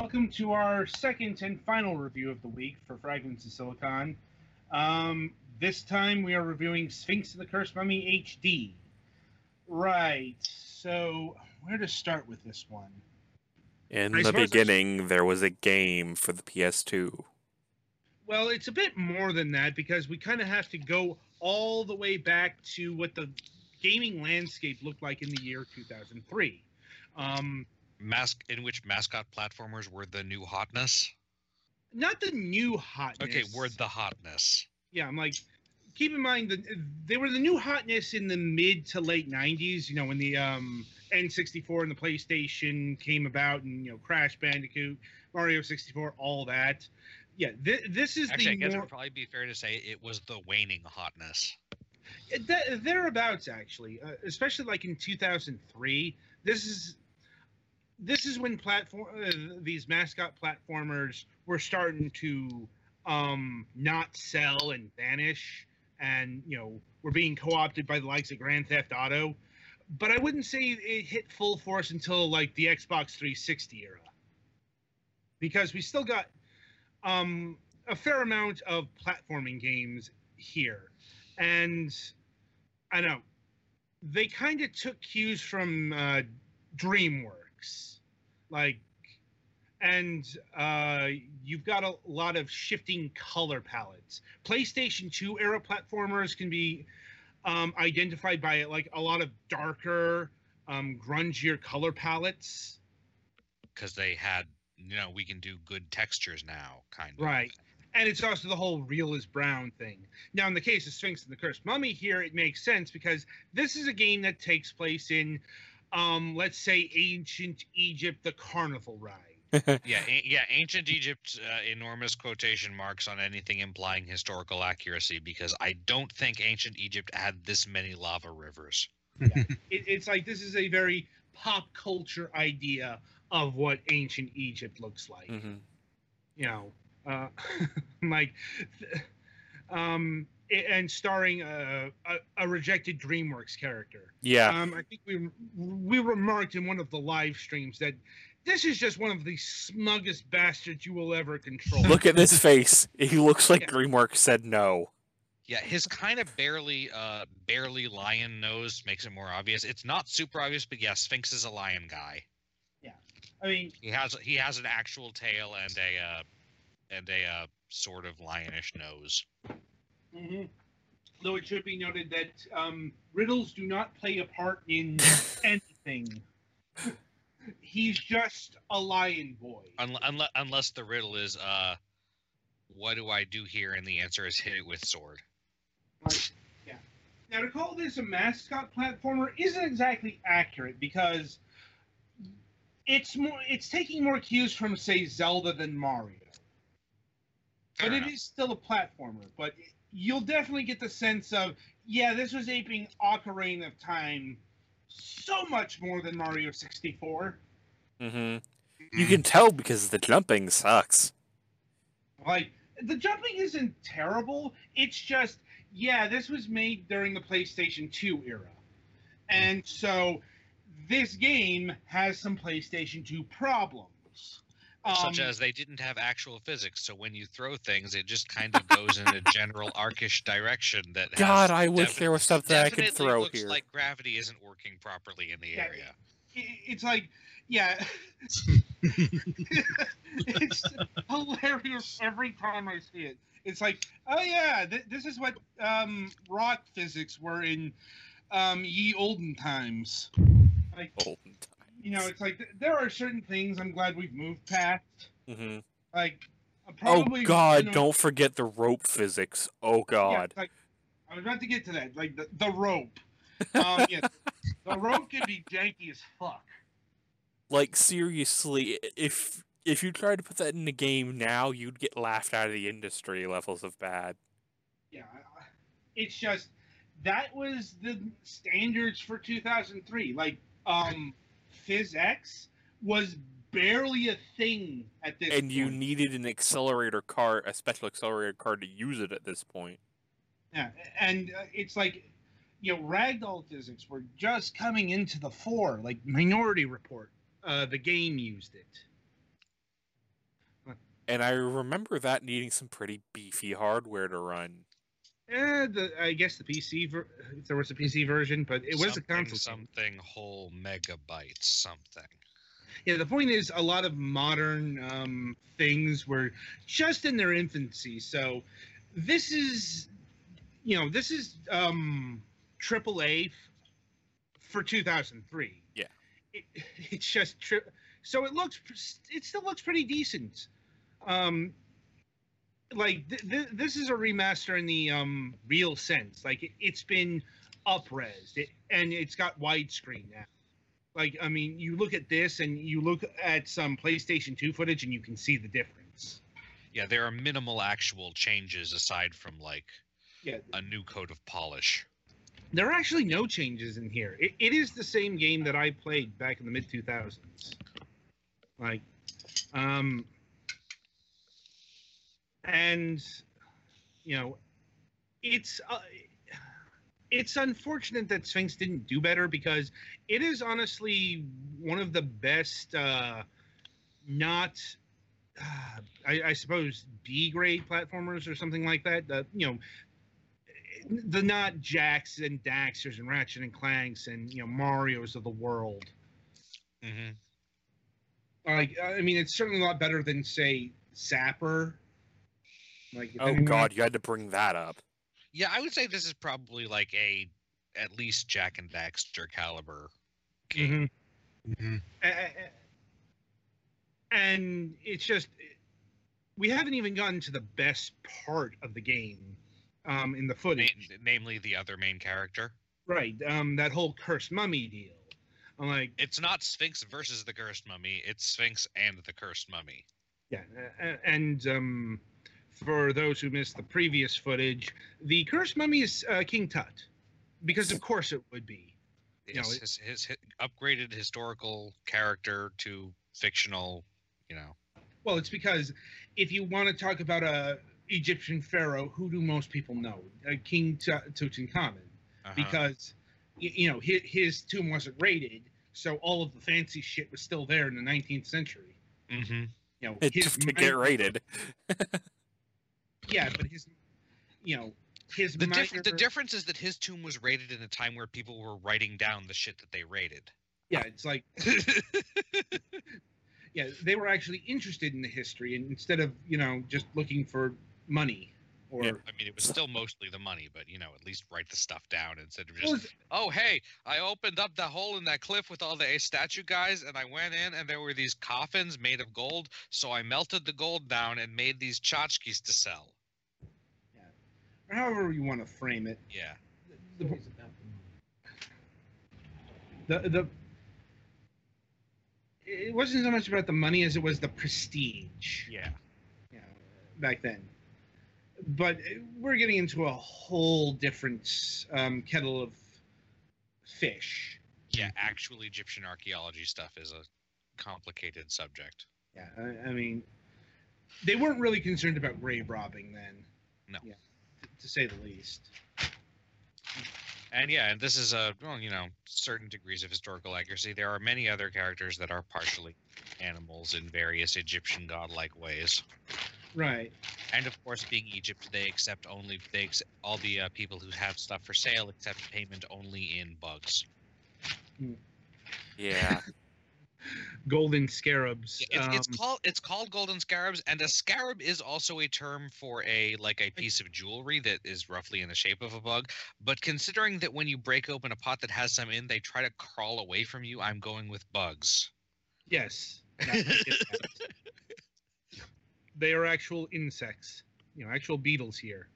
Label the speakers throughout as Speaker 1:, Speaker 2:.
Speaker 1: Welcome to our second and final review of the week for Fragments of Silicon. Um, this time we are reviewing Sphinx and the Cursed Mummy HD. Right. So, where to start with this one?
Speaker 2: In
Speaker 1: I
Speaker 2: the beginning, there was a game for the PS2.
Speaker 1: Well, it's a bit more than that because we kind of have to go all the way back to what the gaming landscape looked like in the year 2003. Um,
Speaker 3: Mask in which mascot platformers were the new hotness.
Speaker 1: not the new hotness.
Speaker 3: Okay, were the hotness.
Speaker 1: yeah, I'm like, keep in mind that they were the new hotness in the mid to late '90s. You know, when the um, N64 and the PlayStation came about, and you know, Crash Bandicoot, Mario 64, all that. Yeah, th- this is
Speaker 3: Actually, I
Speaker 1: the
Speaker 3: guess it would probably be fair to say it was the waning hotness.
Speaker 1: th- thereabouts actually, uh, especially like in 2003. This is this is when platform uh, these mascot platformers were starting to um, not sell and vanish, and you know were being co-opted by the likes of Grand Theft Auto. But I wouldn't say it hit full force until like the Xbox 360 era, because we still got um, a fair amount of platforming games here, and I know they kind of took cues from uh, DreamWorks, like, and uh, you've got a lot of shifting color palettes. PlayStation 2 era platformers can be um, identified by like a lot of darker, um, grungier color palettes.
Speaker 3: because they had you know we can do good textures now kind of
Speaker 1: Right. And it's also the whole real is brown thing. Now, in the case of Sphinx and the Cursed Mummy here, it makes sense because this is a game that takes place in, um, let's say, ancient Egypt, the carnival ride.
Speaker 3: yeah a- yeah ancient egypt uh, enormous quotation marks on anything implying historical accuracy because i don't think ancient egypt had this many lava rivers
Speaker 1: It, it's like this is a very pop culture idea of what ancient Egypt looks like.
Speaker 2: hmm
Speaker 1: You know, uh, like, th- um, a- and starring a, a, a rejected DreamWorks character.
Speaker 2: Yeah.
Speaker 1: Um, I think we we remarked in one of the live streams that this is just one of the smuggest bastards you will ever control.
Speaker 2: Look at this face. He looks like
Speaker 1: Yeah.
Speaker 2: DreamWorks said no.
Speaker 3: yeah his kind of barely uh barely lion nose makes it more obvious it's not super obvious but yeah sphinx is a lion guy Yeah,
Speaker 1: I mean,
Speaker 3: he has he has an actual tail and a uh and a uh sort of lionish nose
Speaker 1: mhm. though it should be noted that um, riddles do not play a part in anything. He's just a lion boy.
Speaker 3: unless unless the riddle is uh what do i do here and the answer is hit it with sword
Speaker 1: Right. Yeah. Now to call this a mascot platformer isn't exactly accurate because it's more it's taking more cues from say Zelda than Mario.
Speaker 3: Fair
Speaker 1: but it
Speaker 3: enough.
Speaker 1: is still a platformer. But you'll definitely get the sense of yeah, this was aping Ocarina of Time so much more than Mario 64.
Speaker 2: hmm You can tell because the jumping sucks.
Speaker 1: Like the jumping isn't terrible. It's just yeah, this was made during the PlayStation 2 era. And so this game has some PlayStation 2 problems.
Speaker 3: Such
Speaker 1: Um,
Speaker 3: as they didn't have actual physics, so when you throw things, it just kind of goes in a general arcish direction. That
Speaker 2: God, I wish there was something I could
Speaker 3: definitely
Speaker 2: throw
Speaker 3: looks
Speaker 2: here.
Speaker 3: like gravity isn't working properly in the
Speaker 1: Yeah,
Speaker 3: area.
Speaker 1: i- it's like, yeah, it's hilarious every time I see it. It's like, oh yeah, th- this is what um, rock physics were in um, ye olden times. Like,
Speaker 2: Olden
Speaker 1: you know, it's like th- there are certain things I'm glad we've moved past.
Speaker 2: hmm
Speaker 1: Like,
Speaker 2: Oh. God!
Speaker 1: you know-
Speaker 2: Don't forget the rope physics. Oh God!
Speaker 1: it's like, I was about to get to that. Like the, the rope. Um, yeah, the rope can be janky as fuck.
Speaker 2: Like seriously, if if you tried to put that in the game now, you'd get laughed out of the industry. Levels of bad.
Speaker 1: Yeah, it's just that was the standards for 2003. Like, um, PhysX was barely a thing at this.
Speaker 2: And you needed an accelerator card, a special accelerator card to use it at this point.
Speaker 1: Yeah, and uh, it's like, you know, ragdoll physics were just coming into the fore. Like Minority Report, uh, the game used it.
Speaker 2: And I remember that needing some pretty beefy hardware to run.
Speaker 1: Eh, the I guess the PC ver- there was a PC version, but it was a
Speaker 3: something,
Speaker 1: console. game.
Speaker 3: something whole megabytes something.
Speaker 1: Yeah, the point is, a lot of modern um, things were just in their infancy. So, this is, you know, this is um, AAA f- for 2003.
Speaker 2: Yeah.
Speaker 1: It, it's just tri- so it looks, it still looks pretty decent. Um, like th- th- this is a remaster in the um, real sense. Like it, it's been upresed, it, and it's got widescreen now. Like, I mean, you look at this and you look at some PlayStation 2 footage and you can see the difference.
Speaker 3: Yeah, there are minimal actual changes aside from like
Speaker 1: Yeah.
Speaker 3: a new coat of polish.
Speaker 1: There are actually no changes in here. It, it is the same game that I played back in the mid 2000s. Like, um, and, you know, it's, uh, it's unfortunate that Sphinx didn't do better because it is honestly one of the best, uh, not, uh, I, I suppose, B grade platformers or something like that. Uh, you know, the not Jaks and Daxters and Ratchet and Clanks and you know Mario's of the world.
Speaker 3: hmm
Speaker 1: Like, I mean, it's certainly a lot better than say Sapper. Like,
Speaker 2: Oh
Speaker 1: anyone-
Speaker 2: God! You had to bring that up.
Speaker 3: Yeah, I would say this is probably like a at least Jak and Daxter caliber game.
Speaker 1: Mhm. A- a- a- And it's just we haven't even gotten to the best part of the game um, in the
Speaker 3: Na-
Speaker 1: footage.
Speaker 3: namely the other main character.
Speaker 1: Right, um, that whole cursed mummy deal. I'm like,
Speaker 3: It's not Sphinx versus the cursed mummy. It's Sphinx and the cursed mummy.
Speaker 1: Yeah, a- a- and um, for those who missed the previous footage, the cursed mummy is uh, King Tut, because of course it would be. You know,
Speaker 3: Yes, his, his, his upgraded historical character to fictional. You know,
Speaker 1: Well, it's because if you want to talk about a Egyptian pharaoh, who do most people know? Uh, King Tut- Tutankhamun,
Speaker 3: uh-huh.
Speaker 1: because you know his, his tomb wasn't raided, so all of the fancy shit was still there in the 19th century.
Speaker 3: hmm
Speaker 1: You know,
Speaker 2: It,
Speaker 1: his
Speaker 2: to get
Speaker 1: minor-
Speaker 2: rated.
Speaker 1: Yeah, but his, you know, his
Speaker 3: the, diff- the difference is that his tomb was raided in a time where people were writing down the shit that they raided.
Speaker 1: Yeah, it's like yeah, they were actually interested in the history and instead of, you know, just looking for money or
Speaker 2: Yeah.
Speaker 3: I mean, it was still mostly the money, but you know, at least write the stuff down instead of just,
Speaker 1: it's-
Speaker 3: oh hey, I opened up the hole in that cliff with all the statue guys, and I went in, and there were these coffins made of gold. So I melted the gold down and made these tchotchkes to sell.
Speaker 1: Or however you want to frame it.
Speaker 3: Yeah,
Speaker 1: The, the, the it wasn't so much about the money as it was the prestige.
Speaker 3: yeah.
Speaker 1: you know, back then. But we're getting into a whole different um, kettle of fish.
Speaker 3: Yeah, actual Egyptian archaeology stuff is a complicated subject.
Speaker 1: Yeah, I, I mean, they weren't really concerned about grave robbing then.
Speaker 3: No.
Speaker 1: Yeah, t- to say the least.
Speaker 3: And yeah, and this is a well, you know, certain degrees of historical accuracy. There are many other characters that are partially animals in various Egyptian godlike ways.
Speaker 1: Right.
Speaker 3: And of course, being Egypt, they accept only they accept, all the uh, people who have stuff for sale accept payment only in bugs.
Speaker 2: Yeah.
Speaker 1: Golden scarabs.
Speaker 3: It's, it's
Speaker 1: um,
Speaker 3: called it's called golden scarabs, and a scarab is also a term for a like a piece of jewelry that is roughly in the shape of a bug. But considering that when you break open a pot that has some in, they try to crawl away from you, I'm going with bugs.
Speaker 1: Yes. that- I get that. they are actual insects, you know, actual beetles here.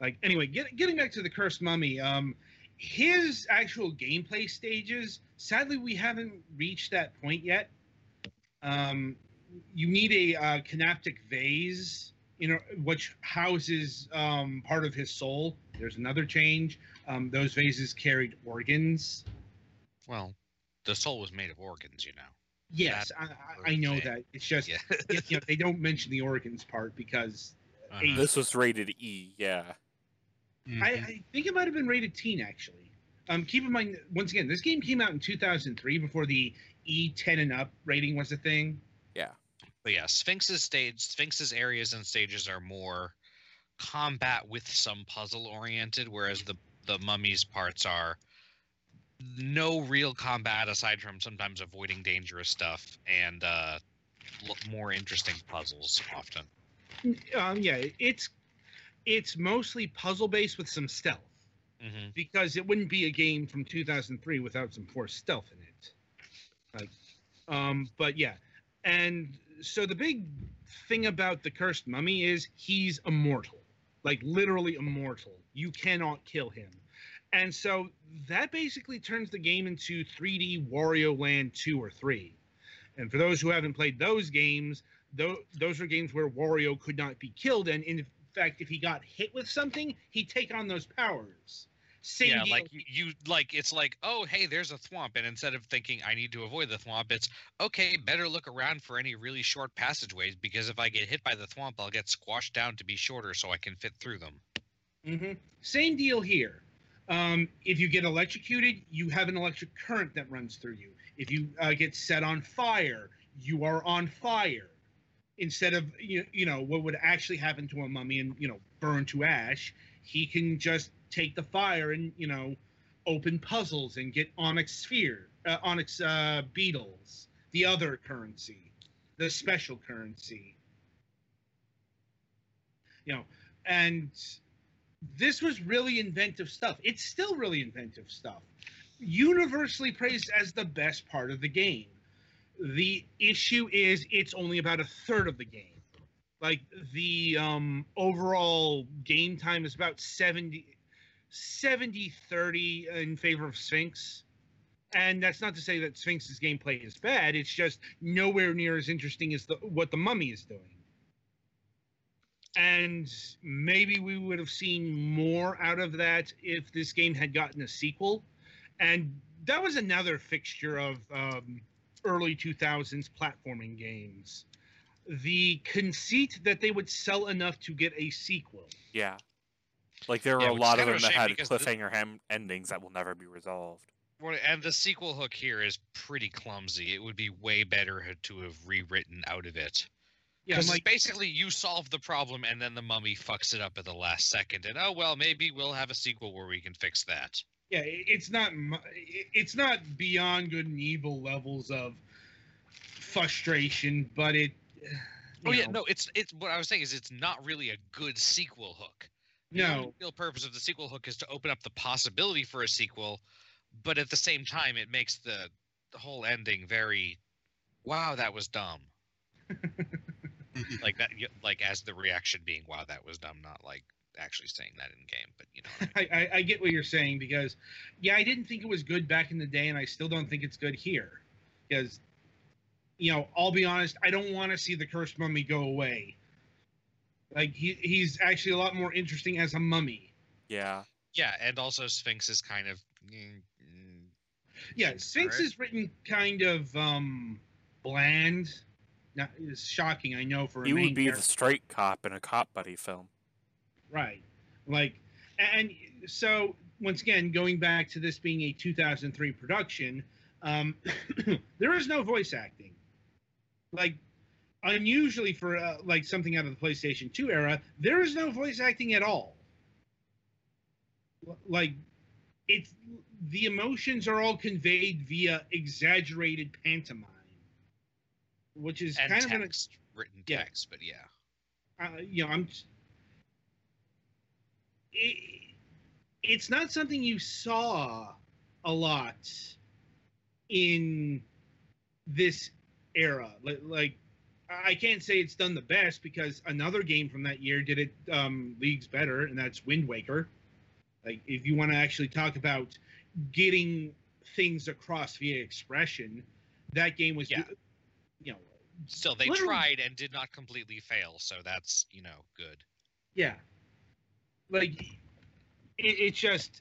Speaker 1: Like anyway, get, getting back to the cursed mummy, um, his actual gameplay stages. Sadly, we haven't reached that point yet. Um, you need a uh, canopic vase, you know, which houses um, part of his soul. There's another change. Um, those vases carried organs.
Speaker 3: Well, the soul was made of organs, you know.
Speaker 1: Yes, I, I, I know
Speaker 3: Okay.
Speaker 1: that. It's just
Speaker 3: Yeah.
Speaker 1: you know, they don't mention the organs part because
Speaker 3: Uh-huh.
Speaker 2: this was rated E. Yeah.
Speaker 3: Mm-hmm.
Speaker 1: I, I think it might have been rated teen actually. Um, keep in mind once again, this game came out in 2003 before the E10 and up rating was a thing.
Speaker 3: Yeah, but yeah, Sphinx's stage, Sphinx's areas and stages are more combat with some puzzle oriented, whereas the the mummy's parts are no real combat aside from sometimes avoiding dangerous stuff and uh, more interesting puzzles often.
Speaker 1: Um, yeah, it's it's mostly puzzle based with some stealth
Speaker 3: hmm
Speaker 1: because it wouldn't be a game from 2003 without some forced stealth in it. Like, um, but yeah, and so the big thing about the cursed mummy is he's immortal, like literally immortal. You cannot kill him, and so that basically turns the game into 3D Wario Land 2 or 3. And for those who haven't played those games, tho- those are games where Wario could not be killed, and in fact, if he got hit with something, he'd take on those powers. Same
Speaker 3: Yeah,
Speaker 1: deal
Speaker 3: like you, like it's like oh hey there's a thwomp and instead of thinking I need to avoid the thwomp it's okay better look around for any really short passageways because if I get hit by the thwomp I'll get squashed down to be shorter so I can fit through them.
Speaker 1: hmm Same deal here. Um, if you get electrocuted, you have an electric current that runs through you. If you uh, get set on fire, you are on fire. Instead of you, you know what would actually happen to a mummy and you know burn to ash, he can just take the fire and you know open puzzles and get onyx sphere, uh, onyx uh, beetles, the other currency, the special currency. You know, and this was really inventive stuff. It's still really inventive stuff. Universally praised as the best part of the game. The issue is it's only about a third of the game. Like the um, overall game time is about 70, 70 30 in favor of Sphinx. And that's not to say that Sphinx's gameplay is bad. It's just nowhere near as interesting as the, what the mummy is doing and maybe we would have seen more out of that if this game had gotten a sequel and that was another fixture of um, early 2000s platforming games the conceit that they would sell enough to get a sequel
Speaker 2: Yeah. Like there
Speaker 3: Yeah,
Speaker 2: a lot of them that had
Speaker 3: because the-
Speaker 2: cliffhanger hem- endings that will never be resolved.
Speaker 3: And the sequel hook here is pretty clumsy. It would be way better h- to have rewritten out of it.
Speaker 1: yeah
Speaker 3: Because
Speaker 1: like
Speaker 3: basically you solve the problem and then the mummy fucks it up at the last second. And oh well, maybe we'll have a sequel where we can fix that.
Speaker 1: Yeah it's not it's not beyond good and evil levels of frustration but it
Speaker 3: Oh yeah,
Speaker 1: know,
Speaker 3: no, it's it's what I was saying is it's not really a good sequel hook.
Speaker 1: No
Speaker 3: The real purpose of the sequel hook is to open up the possibility for a sequel, but at the same time it makes the the whole ending very wow, that was dumb. like that like as the reaction being wow, that was dumb, not like actually saying that in game, but you know. I mean.
Speaker 1: I, I, I get what you're saying because, yeah, I didn't think it was good back in the day, and I still don't think it's good here. Because, you know, I'll be honest, I don't want to see the cursed mummy go away. Like he, he's actually a lot more interesting as a mummy.
Speaker 2: Yeah.
Speaker 3: Yeah, and also Sphinx is kind of mm, mm,
Speaker 1: Yeah, Sphinx is written kind of um bland. Not it's shocking, I know for a
Speaker 2: He
Speaker 1: main
Speaker 2: would be
Speaker 1: character.
Speaker 2: the straight cop in a cop buddy film.
Speaker 1: Right. Like, and so once again, going back to this being a 2003 production, um, there is no voice acting. Like, unusually for uh, like something out of the PlayStation 2 era, there is no voice acting at all. Like, it's the emotions are all conveyed via exaggerated pantomime, which is
Speaker 3: and
Speaker 1: kind of an
Speaker 3: text, written
Speaker 1: yeah.
Speaker 3: text, but yeah.
Speaker 1: uh, you know, I'm. It, it's not something you saw a lot in this era. Like, like, I can't say it's done the best because another game from that year did it um, leagues better, and that's Wind Waker. Like, if you want to actually talk about getting things across via expression, that game was,
Speaker 3: Yeah.
Speaker 1: you know,
Speaker 3: Still, they tried and did not completely fail, so that's you know good.
Speaker 1: Yeah. Like it, it's just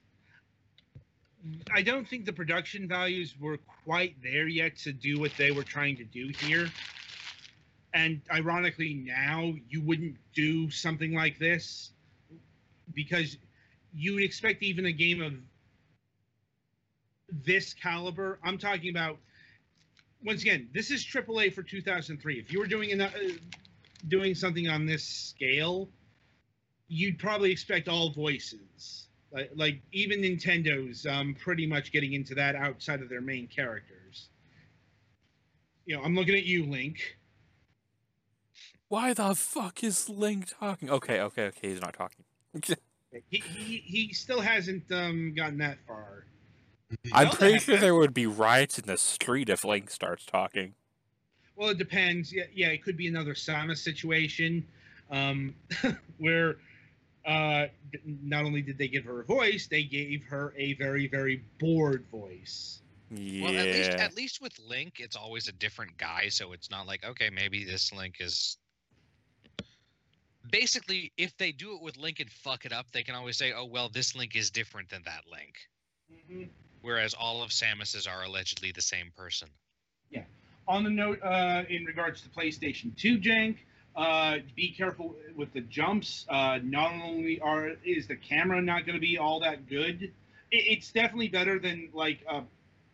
Speaker 1: I don't think the production values were quite there yet to do what they were trying to do here. And ironically now you wouldn't do something like this because you would expect even a game of this caliber. I'm talking about once again, this is AAA for 2003. If you were doing an, uh, doing something on this scale, you'd probably expect all voices. Like, like even Nintendo's um, pretty much getting into that outside of their main characters. You know, I'm looking at you, Link.
Speaker 2: Why the fuck is Link talking? Okay, okay, okay, he's not talking.
Speaker 1: He he, he still hasn't um, gotten that far.
Speaker 2: I'm
Speaker 1: Zelda
Speaker 2: pretty sure there would be riots in the street if Link starts talking.
Speaker 1: Well, it depends. Yeah, yeah, it could be another Samus situation um, where uh, not only did they give her a voice, they gave her a very, very bored voice.
Speaker 2: Yeah.
Speaker 3: Well, at least at least with Link, it's always a different guy, so it's not like okay, maybe this Link is. Basically, if they do it with Link and fuck it up, they can always say, "Oh well, this Link is different than that Link." Whereas all of Samus's are allegedly the same person. Yeah.
Speaker 1: On the note, uh, in regards to PlayStation 2 jank, uh, be careful with the jumps. Uh, not only are is the camera not going to be all that good, it, it's definitely better than like a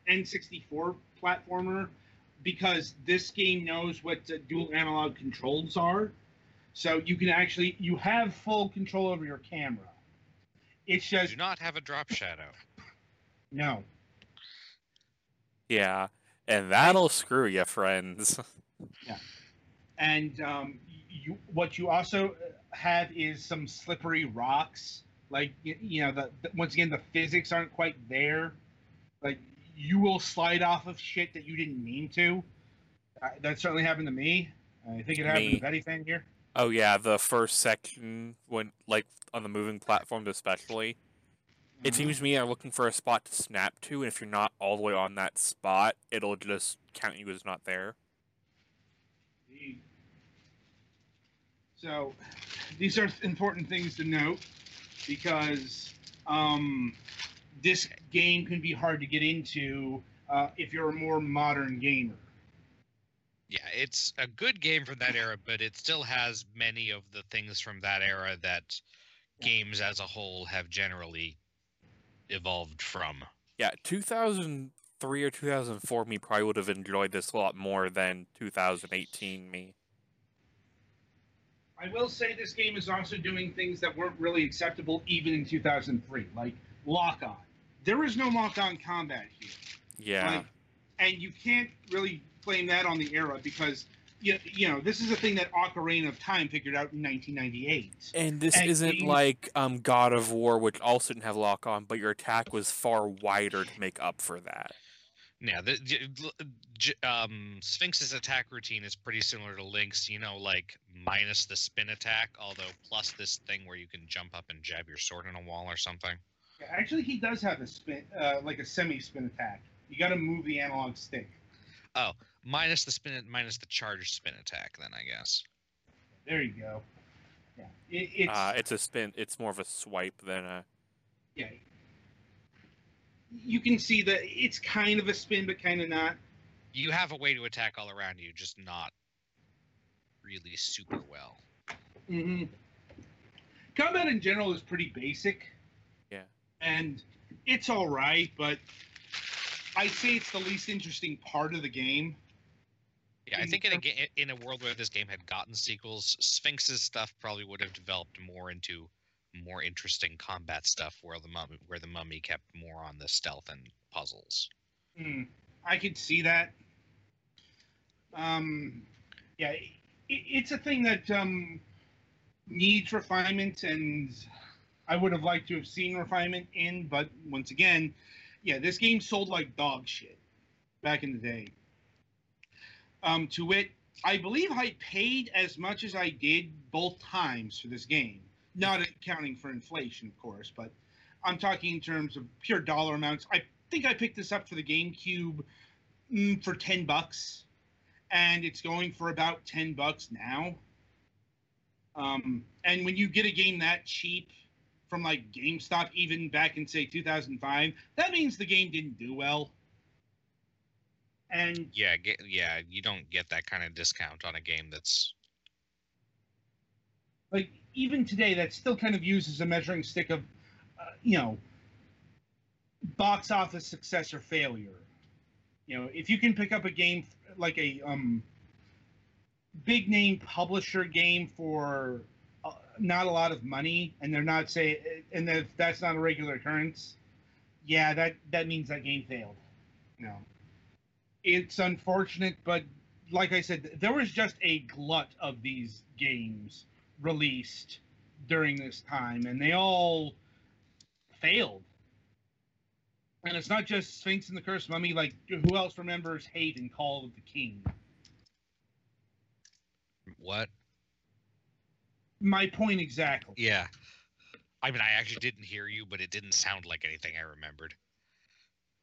Speaker 1: N64 platformer because this game knows what uh, dual analog controls are. So you can actually you have full control over your camera. It's
Speaker 3: You
Speaker 1: just
Speaker 3: do not have a drop shadow.
Speaker 1: no.
Speaker 2: Yeah. And that'll screw you, friends.
Speaker 1: Yeah, and um, you what you also have is some slippery rocks like you, you know the, the once again the physics aren't quite there like you will slide off of shit that you didn't mean to uh, that certainly happened to me i think it happened
Speaker 2: Me.
Speaker 1: to betty fan here
Speaker 2: Oh yeah, the first section when like on the moving platforms especially. It
Speaker 1: Mhm.
Speaker 2: seems to me I'm looking for a spot to snap to, and if you're not all the way on that spot, it'll just count you as not there.
Speaker 1: Indeed. So, these are important things to note because um, this game can be hard to get into uh, if you're a more modern gamer.
Speaker 3: Yeah, it's a good game from that era, but it still has many of the things from that era that games as a whole have generally evolved from.
Speaker 2: Yeah, 2003 or 2004 me probably would have enjoyed this a lot more than 2018 me.
Speaker 1: I will say this game is also doing things that weren't really acceptable even in 2003, like lock on. There is no lock on combat here.
Speaker 2: Yeah.
Speaker 1: Like, and you can't really blame that on the era because you, you know this is a thing that Ocarina of Time figured out in 1998.
Speaker 2: And this
Speaker 1: and
Speaker 2: isn't
Speaker 1: games-
Speaker 2: like um, God of War, which also didn't have lock on, but your attack was far wider to make up for that.
Speaker 3: Yeah, the j- l- j- um, Sphinx's attack routine is pretty similar to Link's. You know, like minus the spin attack, although plus this thing where you can jump up and jab your sword in a wall or something.
Speaker 1: Actually, he does have a spin, uh, like a semi-spin attack. You got to move the analog stick.
Speaker 3: Oh, minus the spin, minus the charge spin attack. Then I guess.
Speaker 1: There you go. Yeah, it, it's
Speaker 2: Uh, it's a spin. It's more of a swipe than a.
Speaker 1: yeah. You can see that it's kind of a spin, but kind of not.
Speaker 3: You have a way to attack all around you, just not really super well.
Speaker 1: hmm Combat in general is pretty basic.
Speaker 2: Yeah.
Speaker 1: And it's all right, but I'd say it's the least interesting part of the game.
Speaker 3: Yeah, I think in a ga- in a world where this game had gotten sequels, Sphinx's stuff probably would have developed more into more interesting combat stuff, where the mummy where the mummy kept more on the stealth and puzzles.
Speaker 1: Hmm, I could see that. Um, yeah, it, it's a thing that um, needs refinement, and I would have liked to have seen refinement in. But once again, yeah, this game sold like dog shit back in the day. Um, to wit, I believe I paid as much as I did both times for this game, not accounting for inflation, of course, but I'm talking in terms of pure dollar amounts. I think I picked this up for the GameCube mm, for 10 bucks, and it's going for about 10 bucks now. Um, and when you get a game that cheap from like GameStop, even back in say 2005, that means the game didn't do well. And
Speaker 3: Yeah, get, yeah, you don't get that kind of discount on a game that's
Speaker 1: even today that's still kind of used as a measuring stick of uh, you know box office success or failure. You know if you can pick up a game like a um big name publisher game for uh, not a lot of money and they're not say and if that's not a regular occurrence yeah that that means that game failed. You know it's unfortunate but like i said there was just a glut of these games released during this time, and they all failed. And it's not just Sphinx and the Cursed Mummy. Like, who else remembers Haven Call of the King?
Speaker 3: what?
Speaker 1: My point exactly.
Speaker 3: Yeah. I mean, I actually didn't hear you, but it didn't sound like anything I remembered.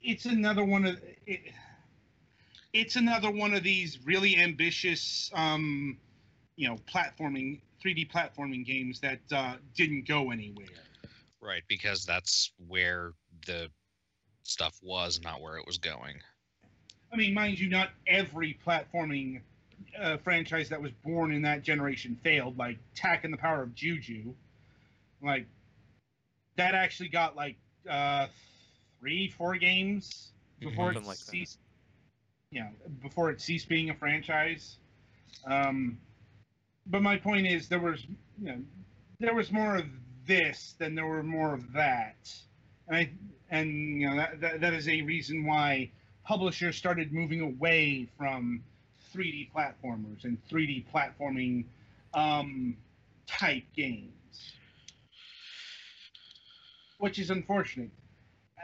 Speaker 1: It's another one of it, it's another one of these really ambitious, um, you know, platforming 3D platforming games that uh, didn't go anywhere.
Speaker 3: Right, because that's where the stuff was, not where it was going.
Speaker 1: I mean, mind you, not every platforming uh, franchise that was born in that generation failed. Like Tak and the Power of Juju, like that actually got like uh, three, four games before it
Speaker 2: like
Speaker 1: ceased. You know, before it ceased being a franchise. Um, but my point is, there was, you know, there was more of this than there were more of that, and I, and you know, that, that, that is a reason why publishers started moving away from 3D platformers and 3D platforming um, type games, which is unfortunate. Uh,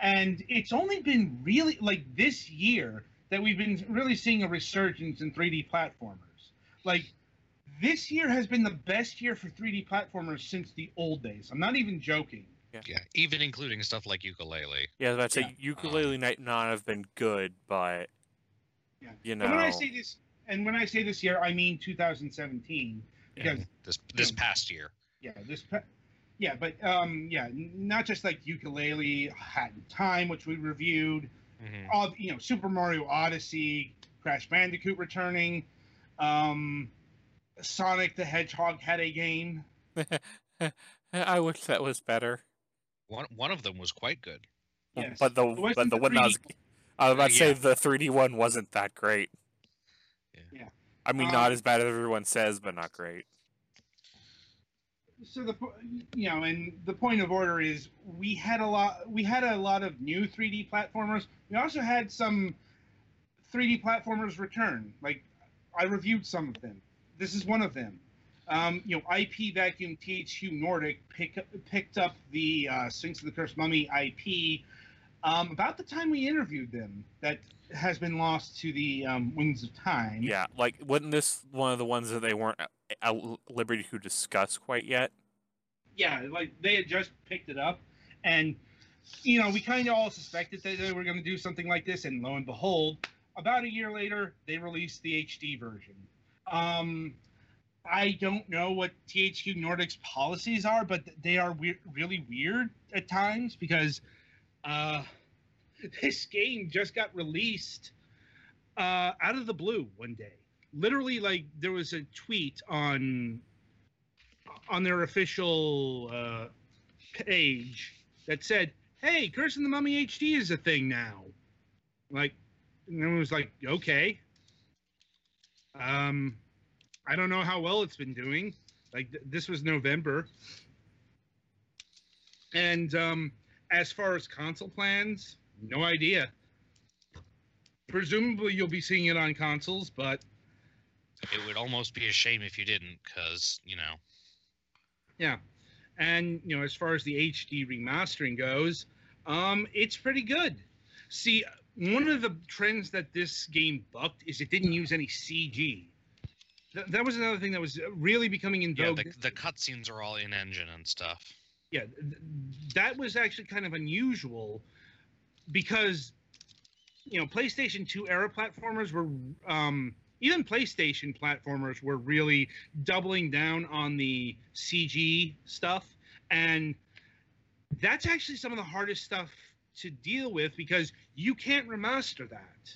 Speaker 1: And it's only been really like this year that we've been really seeing a resurgence in 3D platformers. Like this year has been the best year for 3D platformers since the old days. I'm not even joking.
Speaker 3: Yeah, even including stuff like Yooka-Laylee.
Speaker 2: Yeah, I was about to say
Speaker 1: Yeah.
Speaker 2: Yooka-Laylee might not have been good, but
Speaker 1: Yeah.
Speaker 2: you
Speaker 1: And when I say this, and when I say this year, I mean 2017 because
Speaker 3: This this
Speaker 1: Yeah.
Speaker 3: past year.
Speaker 1: yeah, this pa- yeah, but um yeah, not just like Yooka-Laylee, Hat in Time, which we reviewed,
Speaker 3: Mhm.
Speaker 1: all you know, Super Mario Odyssey, Crash Bandicoot returning, um, Sonic the Hedgehog had a game.
Speaker 2: I wish that was better.
Speaker 3: One one of them was quite good.
Speaker 1: Yes.
Speaker 2: But the but the
Speaker 1: the
Speaker 2: one that was
Speaker 1: 3D
Speaker 2: I was about to say
Speaker 3: Yeah.
Speaker 2: the 3D one wasn't that great.
Speaker 3: Yeah.
Speaker 1: Yeah.
Speaker 2: I mean,
Speaker 1: Um,
Speaker 2: not as bad as everyone says, but not great.
Speaker 1: So the you know and the point of order is we had a lot we had a lot of new 3d platformers. We also had some 3d platformers return. Like i reviewed some of them. This is one of them. Um, you know ip vacuum thq nordic pick, picked up the uh, sphinx of the cursed mummy ip um, about the time we interviewed them that has been lost to the um, winds of time
Speaker 2: Yeah, like wasn't this one of the ones that they weren't at- liberty to discuss quite yet?
Speaker 1: yeah, like they had just picked it up, and you know we kind of all suspected that they were going to do something like this, and lo and behold, about a year later, they released the HD version. Um, I don't know what THQ Nordic's policies are, but they are weir- really weird at times because uh, this game just got released uh, out of the blue one day. Literally, like there was a tweet on on their official uh, page that said, "Hey, Curse and the Mummy HD is a thing now." Like, and it was like, okay. Um, I don't know how well it's been doing. Like, th- this was November, and um, as far as console plans, no idea. Presumably, you'll be seeing it on consoles, but
Speaker 3: It would almost be a shame if you didn't, because you know.
Speaker 1: Yeah, and you know, as far as the HD remastering goes, um, it's pretty good. See, one of the trends that this game bucked is it didn't use any CG. Th- that was another thing that was really becoming in
Speaker 3: Yeah,
Speaker 1: vogue.
Speaker 3: the, the cutscenes are all in engine and stuff.
Speaker 1: yeah, th- that was actually kind of unusual because you know PlayStation 2 era platformers were um, even PlayStation platformers were really doubling down on the CG stuff, and that's actually some of the hardest stuff to deal with because you can't remaster that.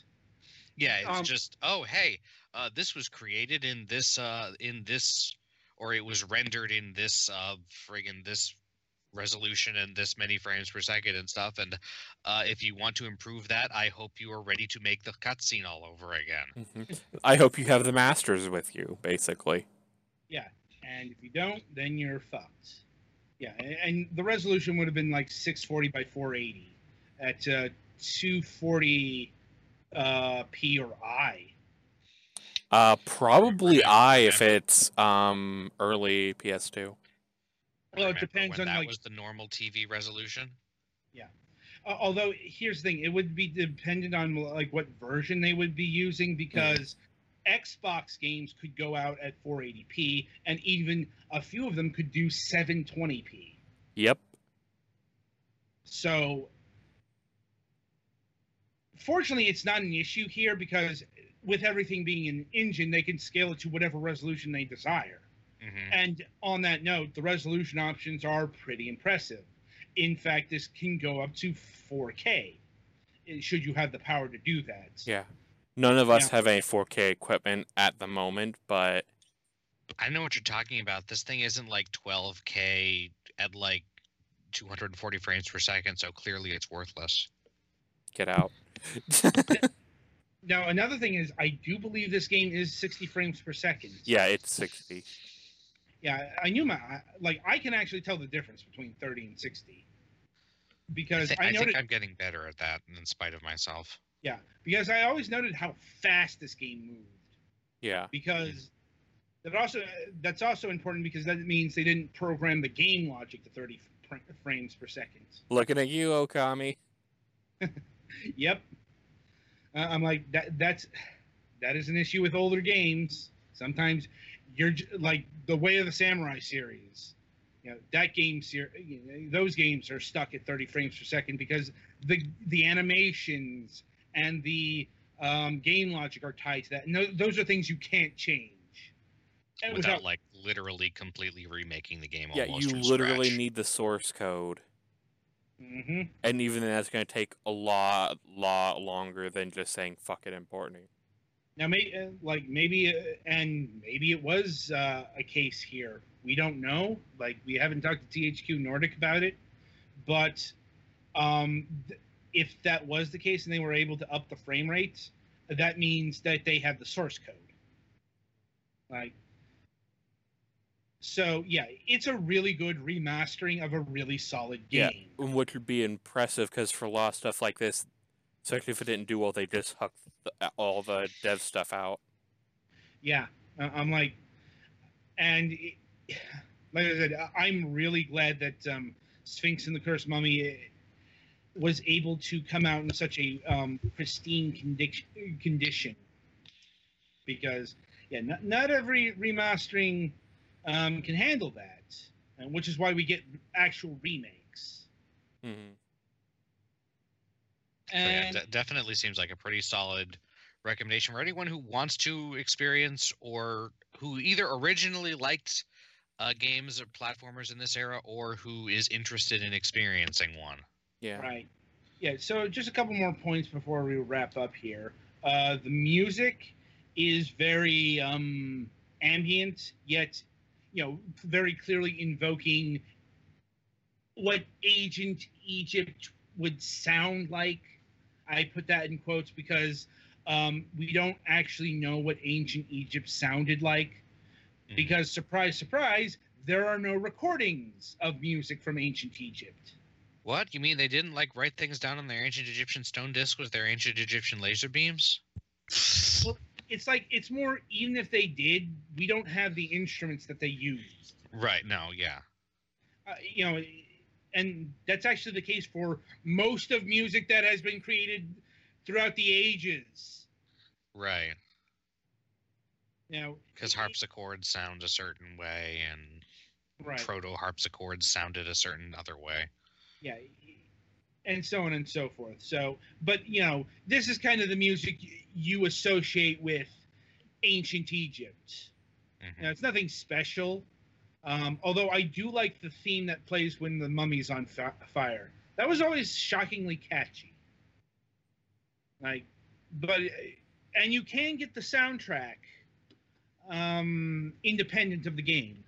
Speaker 3: Yeah, it's
Speaker 1: Um,
Speaker 3: just oh hey, uh, this was created in this uh, in this, or it was rendered in this uh, friggin' this resolution and this many frames per second and stuff. And uh, if you want to improve that, I hope you are ready to make the cutscene all over again.
Speaker 4: Mhm. I hope you have the masters with you, basically.
Speaker 1: Yeah, and if you don't, then you're fucked. Yeah, and the resolution would have been like 640 by 480 at uh, 240 uh, P or I.
Speaker 4: Uh, probably I if it's um early PS2.
Speaker 1: Well, it depends
Speaker 3: when
Speaker 1: on
Speaker 3: that
Speaker 1: like.
Speaker 3: was the normal TV resolution.
Speaker 1: Uh, although here's the thing, it would be dependent on like what version they would be using because Xbox games could go out at 480p, and even a few of them could do 720p.
Speaker 4: Yep.
Speaker 1: So, fortunately, it's not an issue here because with everything being an engine, they can scale it to whatever resolution they desire.
Speaker 3: Hmm
Speaker 1: And on that note, the resolution options are pretty impressive. In fact, this can go up to 4K, eh, should you have the power to do that.
Speaker 4: Yeah. None of us
Speaker 1: Yeah.
Speaker 4: have any 4K equipment at the moment, but
Speaker 3: I know what you're talking about. This thing isn't like 12k at like 240 frames per second, so clearly it's worthless.
Speaker 4: get out.
Speaker 1: Now, another thing is, I do believe this game is 60 frames per second.
Speaker 4: yeah, it's 60.
Speaker 1: Yeah, I knew my like I can actually tell the difference between 30 and 60
Speaker 3: I,
Speaker 1: because
Speaker 3: thi-
Speaker 1: I,
Speaker 3: I
Speaker 1: noted
Speaker 3: think I'm getting better at that, in spite of myself.
Speaker 1: yeah because I always noted how fast this game moved
Speaker 4: Yeah.
Speaker 1: because that also that's also important because that means they didn't program the game logic to 30 fr- frames per second.
Speaker 4: Looking at you, Okami.
Speaker 1: Yep, uh, I'm like that. That's that is an issue with older games. Sometimes you're like the Way of the Samurai series. You know that game ser- you know, those games are stuck at 30 frames per second because the the animations and the um, game logic are tied to that. And tho- those are things you can't change. And
Speaker 3: Without like literally completely remaking the game.
Speaker 4: Yeah,
Speaker 3: almost
Speaker 4: you
Speaker 3: from
Speaker 4: literally
Speaker 3: scratch.
Speaker 4: need the source code.
Speaker 1: hmm
Speaker 4: And even then, that's going to take a lot, lot longer than just saying fuck it importing.
Speaker 1: Now, may, uh, like maybe, uh, and maybe it was uh, a case here. We don't know. Like we haven't talked to THQ Nordic about it, but um, th- if that was the case and they were able to up the frame rates, that means that they have the source code. Like, so yeah, it's a really good remastering of a really solid game. Yeah.
Speaker 4: Which would be impressive because for a lot of stuff like this, especially if it didn't do well, they just huck the, all the dev stuff out.
Speaker 1: Yeah, I'm like, and it, like I said, I'm really glad that um, Sphinx and the Cursed Mummy eh, was able to come out in such a um, pristine condi- condition. Because yeah, not, not every remastering um, can handle that, and which is why we get actual remakes.
Speaker 4: hmm
Speaker 3: So yeah,
Speaker 1: And
Speaker 3: de- definitely seems like a pretty solid recommendation for anyone who wants to experience or who either originally liked uh, games or platformers in this era or who is interested in experiencing one.
Speaker 4: Yeah.
Speaker 1: Right. Yeah. So just a couple more points before we wrap up here. Uh, the music is very um, ambient, yet you know very clearly invoking what ancient Egypt would sound like. I put that in quotes because um, we don't actually know what ancient Egypt sounded like.
Speaker 3: Mhm.
Speaker 1: Because, surprise, surprise, there are no recordings of music from ancient Egypt.
Speaker 3: What? You mean they didn't like write things down on their ancient Egyptian stone disc with their ancient Egyptian laser beams?
Speaker 1: Well, It's like, it's more, even if they did, we don't have the instruments that they used.
Speaker 3: Right. No. Yeah.
Speaker 1: uh, you know, and that's actually the case for most of music that has been created throughout the ages.
Speaker 3: Right.
Speaker 1: Know,
Speaker 3: Because harpsichords sound a certain way, and
Speaker 1: right?
Speaker 3: proto harpsichords sounded a certain other way.
Speaker 1: Yeah, and so on and so forth. So, but you know, this is kind of the music you associate with ancient Egypt.
Speaker 3: Mhm.
Speaker 1: Now, it's nothing special. Um, although I do like the theme that plays when the mummy's on fi- fire. That was always shockingly catchy. Like, but and you can get the soundtrack um, independent of the game.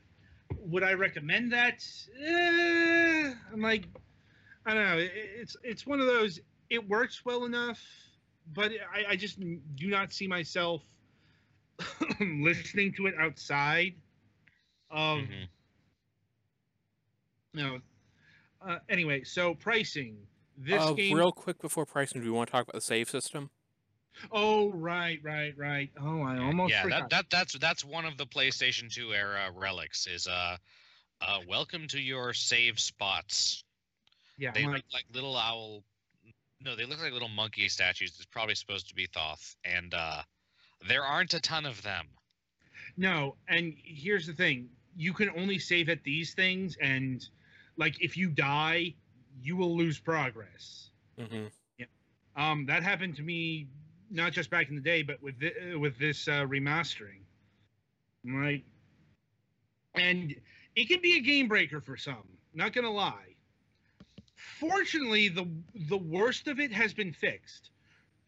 Speaker 1: Would I recommend that? Eh, I'm like, I don't know. It's it's one of those. It works well enough, but I, I just do not see myself listening to it outside of
Speaker 3: Mhm.
Speaker 1: you know. Uh, anyway, so pricing. This
Speaker 4: uh,
Speaker 1: game.
Speaker 4: Real quick before pricing, do we want to talk about the save system?
Speaker 1: Oh right, right, right. Oh, I almost
Speaker 3: yeah,
Speaker 1: forgot.
Speaker 3: that, that that's that's one of the PlayStation 2 era relics. Is uh, uh, welcome to your save spots.
Speaker 1: yeah,
Speaker 3: They
Speaker 1: I'm
Speaker 3: look
Speaker 1: like,
Speaker 3: like little owl. No, they look like little monkey statues. It's probably supposed to be Thoth, and uh, there aren't a ton of them.
Speaker 1: no. And here's the thing: you can only save at these things, and like if you die, you will lose progress.
Speaker 4: Mm-hmm.
Speaker 1: Um, that happened to me not just back in the day, but with with this uh, remastering, right? And it can be a game breaker for some. Not gonna lie. Fortunately, the the worst of it has been fixed.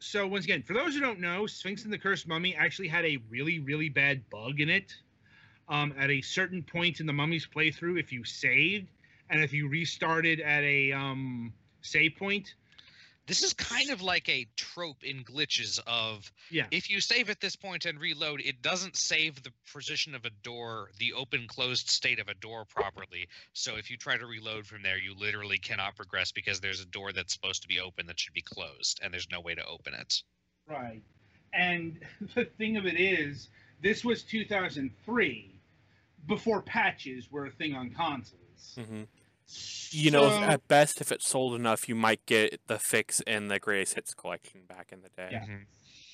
Speaker 1: So once again, for those who don't know, Sphinx and the Cursed Mummy actually had a really really bad bug in it. Um, at a certain point in the Mummy's playthrough, if you saved and if you restarted at a um, save point,
Speaker 3: This is kind of like a trope in glitches of
Speaker 1: yeah,
Speaker 3: if you save at this point and reload, it doesn't save the position of a door, the open closed state of a door properly. So if you try to reload from there, you literally cannot progress because there's a door that's supposed to be open that should be closed, and there's no way to open it.
Speaker 1: Right. And the thing of it is, this was 2003, before patches were a thing on consoles.
Speaker 4: Mm-hmm. You know, at best, if it's sold enough, you might get the fix in the greatest hits collection back in the day.
Speaker 1: Yeah.
Speaker 3: Mhm.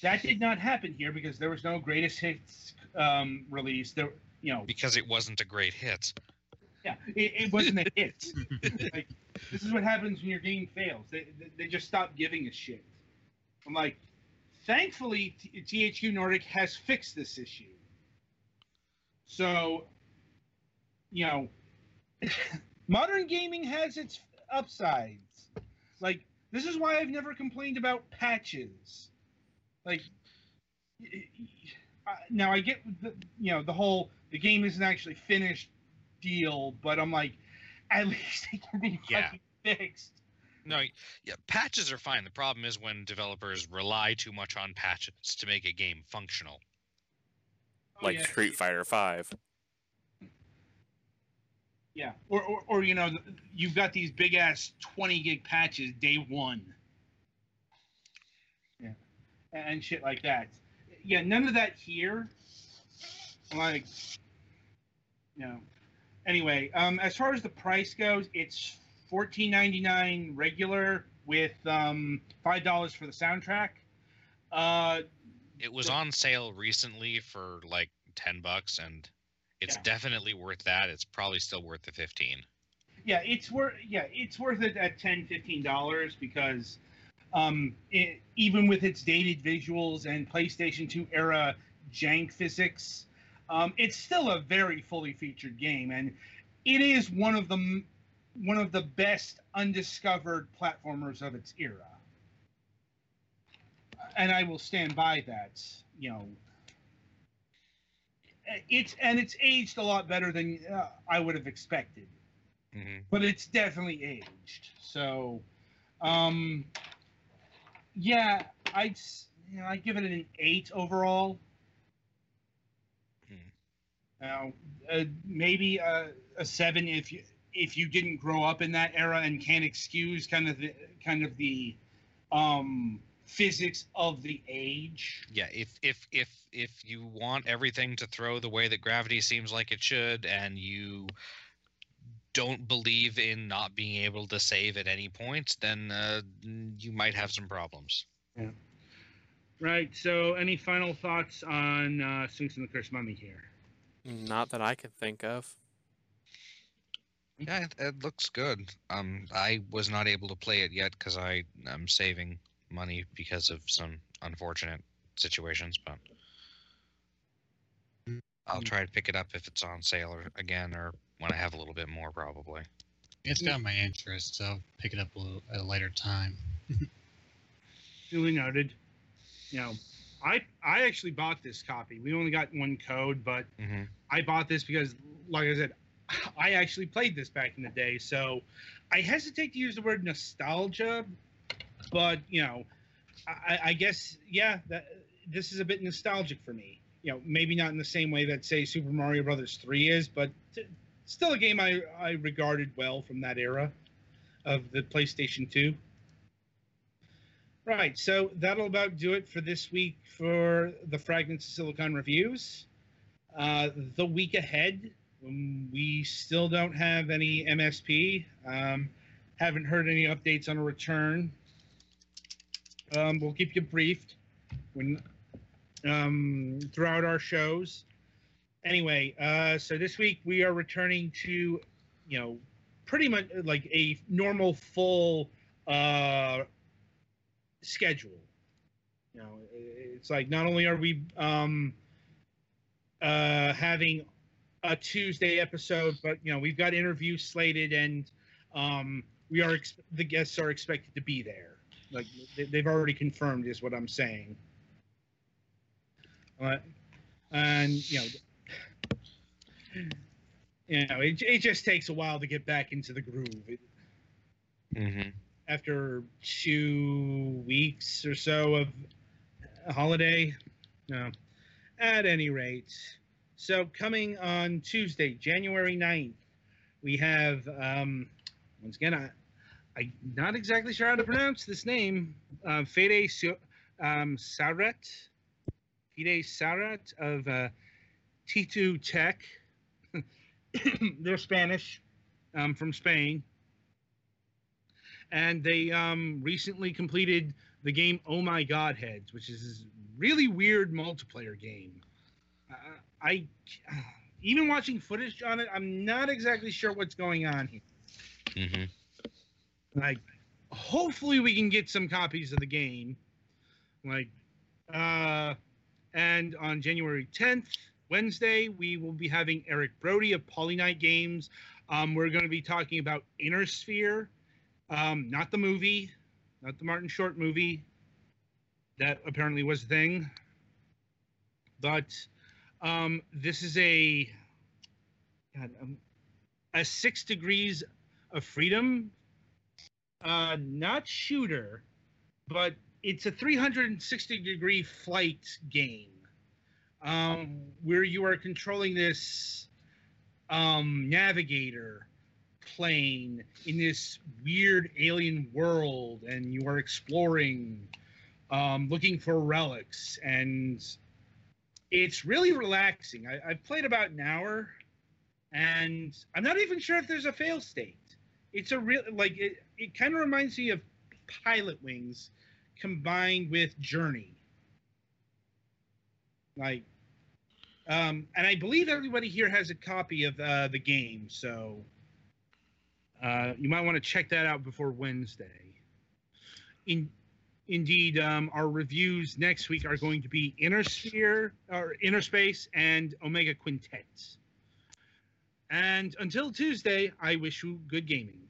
Speaker 1: that did not happen here because there was no greatest hits um, release. There, you know,
Speaker 3: Because it wasn't a great hit.
Speaker 1: yeah, it, it wasn't a hit. like, this is what happens when your game fails. They, they, they just stop giving a shit. I'm like, thankfully, T- THQ Nordic has fixed this issue. So, you know, modern gaming has its upsides. Like, this is why I've never complained about patches. Like, y- y- now I get the, you know, the whole the game isn't actually finished deal, but I'm like, at least it can be
Speaker 3: Yeah.
Speaker 1: fixed.
Speaker 3: No, yeah, patches are fine. The problem is when developers rely too much on patches to make a game functional.
Speaker 1: Oh,
Speaker 4: Like
Speaker 1: yeah.
Speaker 4: Street Fighter Five.
Speaker 1: Yeah, or, or, or you know, you've got these big ass 20 gig patches day one. Yeah, and, shit like that. Yeah, none of that here. Like, you know. Anyway, um, as far as the price goes, it's $14.99 regular with um, five dollars for the soundtrack. Uh,
Speaker 3: It was on sale recently for like 10 bucks and it's
Speaker 1: Yeah.
Speaker 3: definitely worth that. It's probably still worth the 15.
Speaker 1: yeah it's worth yeah it's worth it at 10 15 dollars because um it, even with its dated visuals and playstation 2 era jank physics um it's still a very fully featured game and it is one of the m- one of the best undiscovered platformers of its era and i will stand by that you know it's and it's aged a lot better than uh, i would have expected
Speaker 3: hmm
Speaker 1: but it's definitely aged. So, um, yeah, I'd you know I give it an eight overall.
Speaker 3: Hmm.
Speaker 1: Now, uh, maybe a, a seven if you if you didn't grow up in that era and can't excuse kind of the kind of the um, physics of the age.
Speaker 3: Yeah, if if if if you want everything to throw the way that gravity seems like it should, and you don't believe in not being able to save at any point, then uh, you might have some problems.
Speaker 1: Right. So, any final thoughts on uh, Sphinx and the Cursed Mummy here?
Speaker 4: Not that I can think of.
Speaker 3: Yeah, it, it looks good. Um, I was not able to play it yet because I am saving money because of some unfortunate situations, but I'll try to pick it up if it's on sale or again, or when I have a little bit more, probably.
Speaker 5: It's got my interest, so I'll pick it up a little at a later time.
Speaker 1: Duly noted. You know, I I actually bought this copy. We only got one code, but
Speaker 3: hmm
Speaker 1: I bought this because, like I said, I actually played this back in the day. So I hesitate to use the word nostalgia, but you know, I, I guess yeah, that this is a bit nostalgic for me. You know, maybe not in the same way that say Super Mario Brothers three is, but t- still a game I I regarded well from that era of the PlayStation two. Right, so that'll about do it for this week for the Fragments of Silicon reviews. Uh, the week ahead, we still don't have any MSP. Um, haven't heard any updates on a return. Um, we'll keep you briefed when um, throughout our shows. Anyway, uh, so this week we are returning to, you know, pretty much like a normal full uh, schedule. You know, it's like not only are we um, uh, having a Tuesday episode, but you know we've got interviews slated, and um, we are ex- the guests are expected to be there. Like they- they've already confirmed, is what I'm saying. Uh, and you know, you know, it, it just takes a while to get back into the groove. It,
Speaker 3: hmm
Speaker 1: after two weeks or so of a holiday. No. At any rate, so coming on Tuesday, January 9th, we have, um, once again, I, I'm not exactly sure how to pronounce this name, uh, Fede um, Saret, Fide Saret of uh, Titutitech. They're Spanish, um, from Spain and they um, recently completed the game Oh My Godheads, which is this really weird multiplayer game. Uh, I even watching footage on it, I'm not exactly sure what's going on here.
Speaker 3: hmm
Speaker 1: Like, hopefully we can get some copies of the game. Like, uh, and on January 10th, Wednesday, we will be having Eric Brody of PolyKnight Games. Um, we're going to be talking about Inner Sphere, um, not the movie, not the Martin Short movie. That apparently was a thing. But um, this is a God, um, a six degrees of freedom, uh, not shooter, but it's a 360 degree flight game um, where you are controlling this um, navigator plane in this weird alien world, and you are exploring, um, looking for relics, and it's really relaxing. I, I've played about an hour, and I'm not even sure if there's a fail state. It's a real like it. It kind of reminds me of Pilotwings combined with Journey. Like, um, and I believe everybody here has a copy of uh, the game, so uh, you might want to check that out before Wednesday. In, indeed, um, our reviews next week are going to be Inner Sphere or Inner Space and Omega Quintet. And until Tuesday, I wish you good gaming.